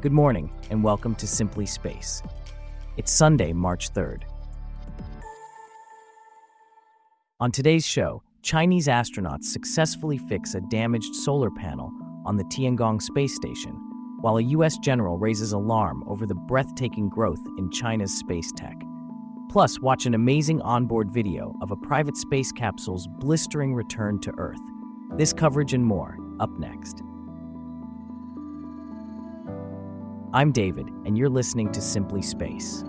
Good morning, and welcome to Simply Space. It's Sunday, March 3rd. On today's show, Chinese astronauts successfully fix a damaged solar panel on the Tiangong space station, while a U.S. general raises alarm over the breathtaking growth in China's space tech. Plus, watch an amazing onboard video of a private space capsule's blistering return to Earth. This coverage and more, up next. I'm David, and you're listening to Simply Space.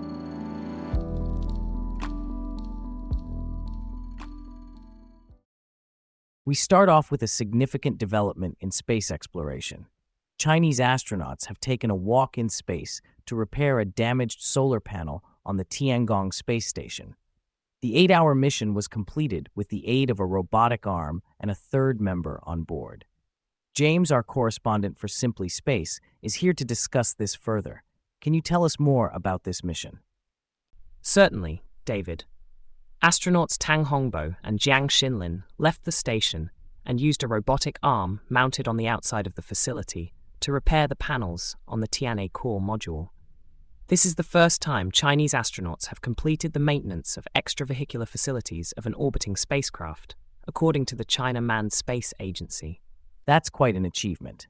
We start off with a significant development in space exploration. Chinese astronauts have taken a walk in space to repair a damaged solar panel on the Tiangong space station. The eight hour mission was completed with the aid of a robotic arm and a third member on board. James, our correspondent for Simply Space, is here to discuss this further. Can you tell us more about this mission? Certainly, David. Astronauts Tang Hongbo and Jiang Xinlin left the station and used a robotic arm mounted on the outside of the facility to repair the panels on the Tianhe core module. This is the first time Chinese astronauts have completed the maintenance of extravehicular facilities of an orbiting spacecraft, according to the China Manned Space Agency. That's quite an achievement.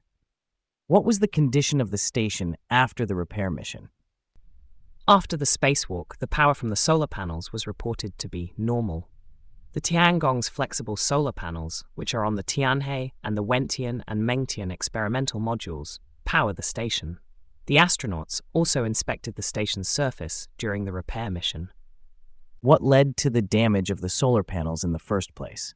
What was the condition of the station after the repair mission? After the spacewalk, the power from the solar panels was reported to be normal. The Tiangong's flexible solar panels, which are on the Tianhe and the Wentian and Mengtian experimental modules, power the station. The astronauts also inspected the station's surface during the repair mission. What led to the damage of the solar panels in the first place?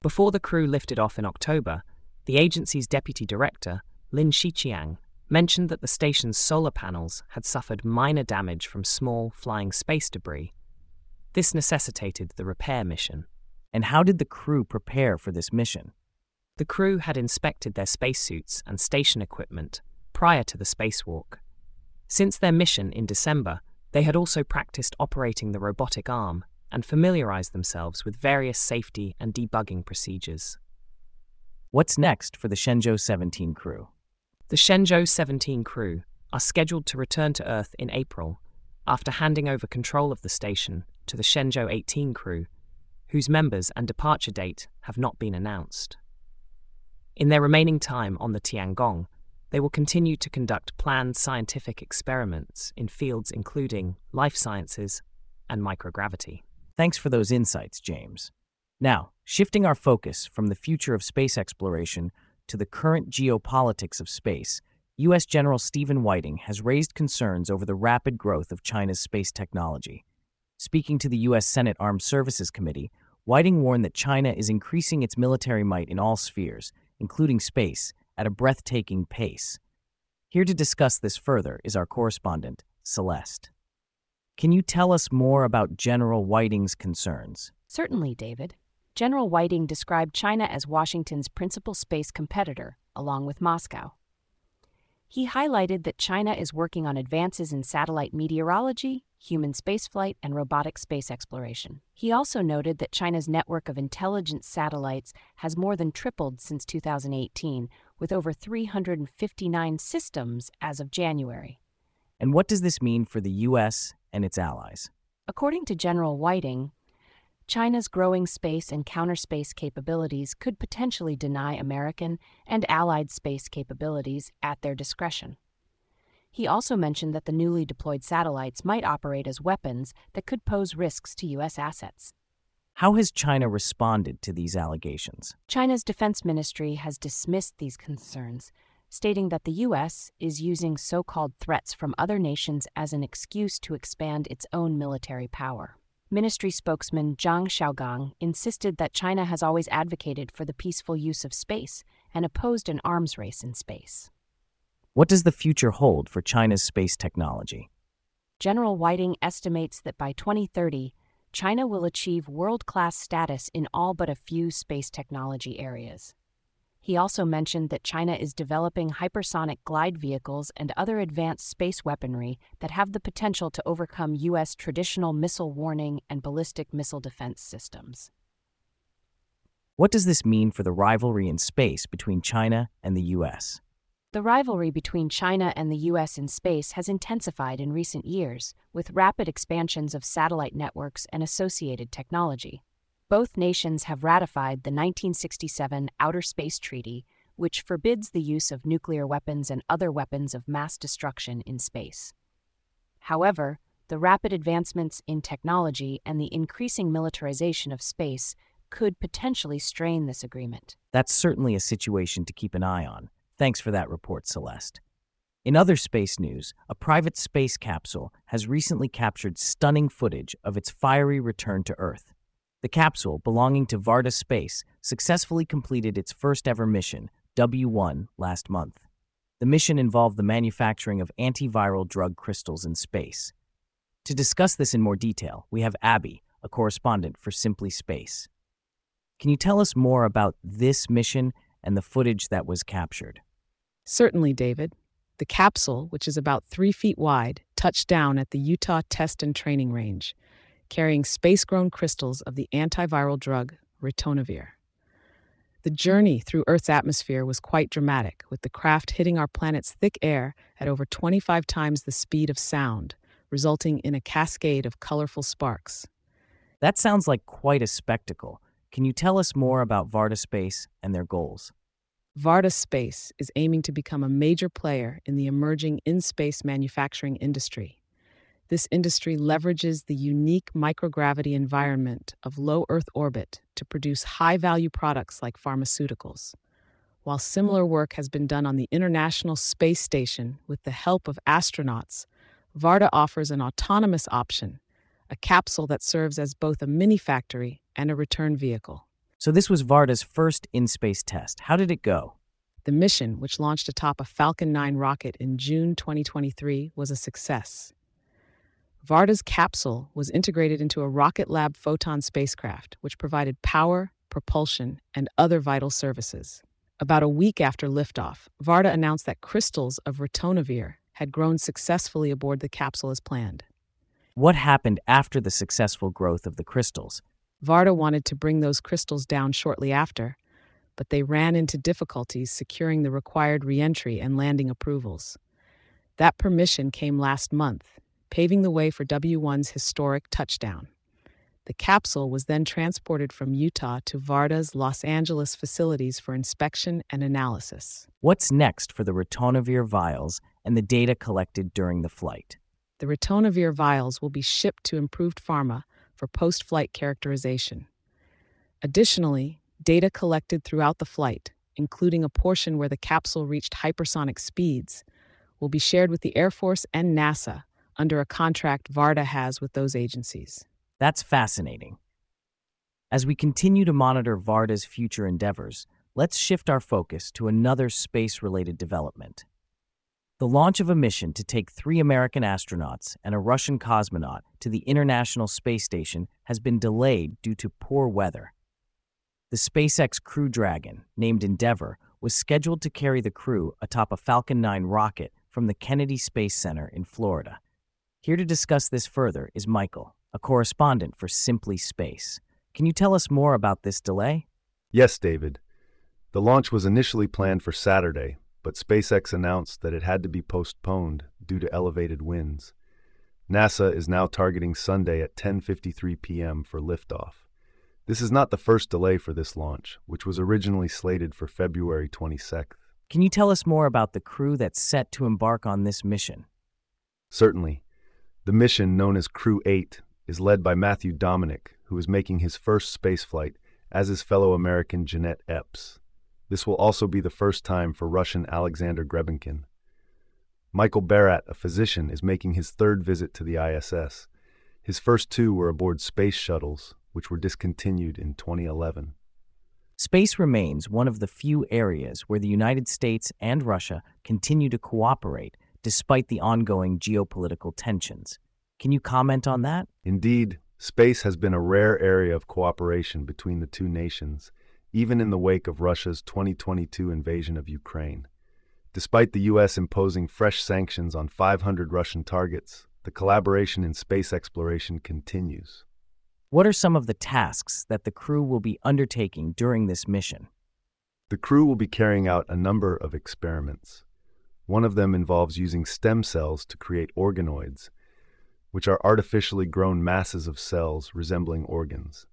Before the crew lifted off in October, the agency's deputy director, Lin Xiqiang, mentioned that the station's solar panels had suffered minor damage from small flying space debris. This necessitated the repair mission. And how did the crew prepare for this mission? The crew had inspected their spacesuits and station equipment prior to the spacewalk. Since their mission in December, they had also practiced operating the robotic arm and familiarized themselves with various safety and debugging procedures. What's next for the Shenzhou 17 crew? The Shenzhou 17 crew are scheduled to return to Earth in April after handing over control of the station to the Shenzhou 18 crew, whose members and departure date have not been announced. In their remaining time on the Tiangong, they will continue to conduct planned scientific experiments in fields including life sciences and microgravity. Thanks for those insights, James. Now, shifting our focus from the future of space exploration to the current geopolitics of space, U.S. General Stephen Whiting has raised concerns over the rapid growth of China's space technology. Speaking to the U.S. Senate Armed Services Committee, Whiting warned that China is increasing its military might in all spheres, including space, at a breathtaking pace. Here to discuss this further is our correspondent, Celeste. Can you tell us more about General Whiting's concerns? Certainly, David. General Whiting described China as Washington's principal space competitor, along with Moscow. He highlighted that China is working on advances in satellite meteorology, human spaceflight, and robotic space exploration. He also noted that China's network of intelligence satellites has more than tripled since 2018, with over 359 systems as of January. And what does this mean for the U.S. and its allies? According to General Whiting, China's growing space and counterspace capabilities could potentially deny American and Allied space capabilities at their discretion. He also mentioned that the newly deployed satellites might operate as weapons that could pose risks to U.S. assets. How has China responded to these allegations? China's defense ministry has dismissed these concerns, stating that the U.S. is using so called threats from other nations as an excuse to expand its own military power. Ministry spokesman Zhang Xiaogang insisted that China has always advocated for the peaceful use of space and opposed an arms race in space. What does the future hold for China's space technology? General Whiting estimates that by 2030, China will achieve world class status in all but a few space technology areas. He also mentioned that China is developing hypersonic glide vehicles and other advanced space weaponry that have the potential to overcome U.S. traditional missile warning and ballistic missile defense systems. What does this mean for the rivalry in space between China and the U.S.? The rivalry between China and the U.S. in space has intensified in recent years, with rapid expansions of satellite networks and associated technology. Both nations have ratified the 1967 Outer Space Treaty, which forbids the use of nuclear weapons and other weapons of mass destruction in space. However, the rapid advancements in technology and the increasing militarization of space could potentially strain this agreement. That's certainly a situation to keep an eye on. Thanks for that report, Celeste. In other space news, a private space capsule has recently captured stunning footage of its fiery return to Earth. The capsule, belonging to Varda Space, successfully completed its first ever mission, W1, last month. The mission involved the manufacturing of antiviral drug crystals in space. To discuss this in more detail, we have Abby, a correspondent for Simply Space. Can you tell us more about this mission and the footage that was captured? Certainly, David. The capsule, which is about three feet wide, touched down at the Utah Test and Training Range, carrying space grown crystals of the antiviral drug ritonavir. The journey through Earth's atmosphere was quite dramatic, with the craft hitting our planet's thick air at over 25 times the speed of sound, resulting in a cascade of colorful sparks. That sounds like quite a spectacle. Can you tell us more about Varda Space and their goals? Varda Space is aiming to become a major player in the emerging in space manufacturing industry. This industry leverages the unique microgravity environment of low Earth orbit to produce high value products like pharmaceuticals. While similar work has been done on the International Space Station with the help of astronauts, Varda offers an autonomous option, a capsule that serves as both a mini factory and a return vehicle. So, this was Varda's first in space test. How did it go? The mission, which launched atop a Falcon 9 rocket in June 2023, was a success. Varda's capsule was integrated into a Rocket Lab Photon spacecraft, which provided power, propulsion, and other vital services. About a week after liftoff, Varda announced that crystals of ritonavir had grown successfully aboard the capsule as planned. What happened after the successful growth of the crystals? Varda wanted to bring those crystals down shortly after, but they ran into difficulties securing the required reentry and landing approvals. That permission came last month, paving the way for W1's historic touchdown. The capsule was then transported from Utah to Varda's Los Angeles facilities for inspection and analysis. What's next for the ritonavir vials and the data collected during the flight? The ritonavir vials will be shipped to Improved Pharma for post flight characterization. Additionally, data collected throughout the flight, including a portion where the capsule reached hypersonic speeds, will be shared with the Air Force and NASA under a contract Varda has with those agencies. That's fascinating. As we continue to monitor Varda's future endeavors, let's shift our focus to another space related development. The launch of a mission to take three American astronauts and a Russian cosmonaut to the International Space Station has been delayed due to poor weather. The SpaceX Crew Dragon, named Endeavour, was scheduled to carry the crew atop a Falcon 9 rocket from the Kennedy Space Center in Florida. Here to discuss this further is Michael, a correspondent for Simply Space. Can you tell us more about this delay? Yes, David. The launch was initially planned for Saturday, but SpaceX announced that it had to be postponed due to elevated winds. NASA is now targeting Sunday at 10:53 p.m. for liftoff. This is not the first delay for this launch, which was originally slated for February 22nd. Can you tell us more about the crew that's set to embark on this mission? Certainly. The mission, known as Crew 8, is led by Matthew Dominick, who is making his first spaceflight, as is fellow American Jeanette Epps. This will also be the first time for Russian Alexander Grebenkin. Michael Barratt, a physician, is making his third visit to the ISS. His first two were aboard space shuttles, which were discontinued in 2011. Space remains one of the few areas where the United States and Russia continue to cooperate despite the ongoing geopolitical tensions. Can you comment on that? Indeed, space has been a rare area of cooperation between the two nations, even in the wake of Russia's 2022 invasion of Ukraine. Despite the U.S. imposing fresh sanctions on 500 Russian targets, the collaboration in space exploration continues. What are some of the tasks that the crew will be undertaking during this mission? The crew will be carrying out a number of experiments. One of them involves using stem cells to create organoids, which are artificially grown masses of cells resembling organs.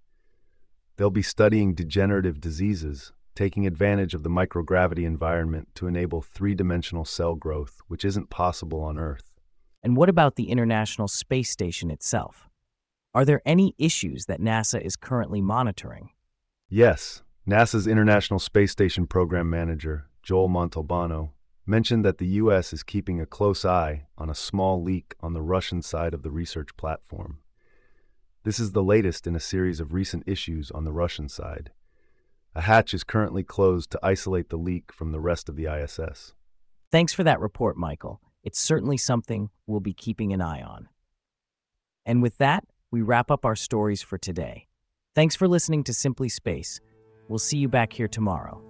They'll be studying degenerative diseases, taking advantage of the microgravity environment to enable three dimensional cell growth, which isn't possible on Earth. And what about the International Space Station itself? Are there any issues that NASA is currently monitoring? Yes, NASA's International Space Station Program Manager, Joel Montalbano, mentioned that the U.S. is keeping a close eye on a small leak on the Russian side of the research platform. This is the latest in a series of recent issues on the Russian side. A hatch is currently closed to isolate the leak from the rest of the ISS. Thanks for that report, Michael. It's certainly something we'll be keeping an eye on. And with that, we wrap up our stories for today. Thanks for listening to Simply Space. We'll see you back here tomorrow.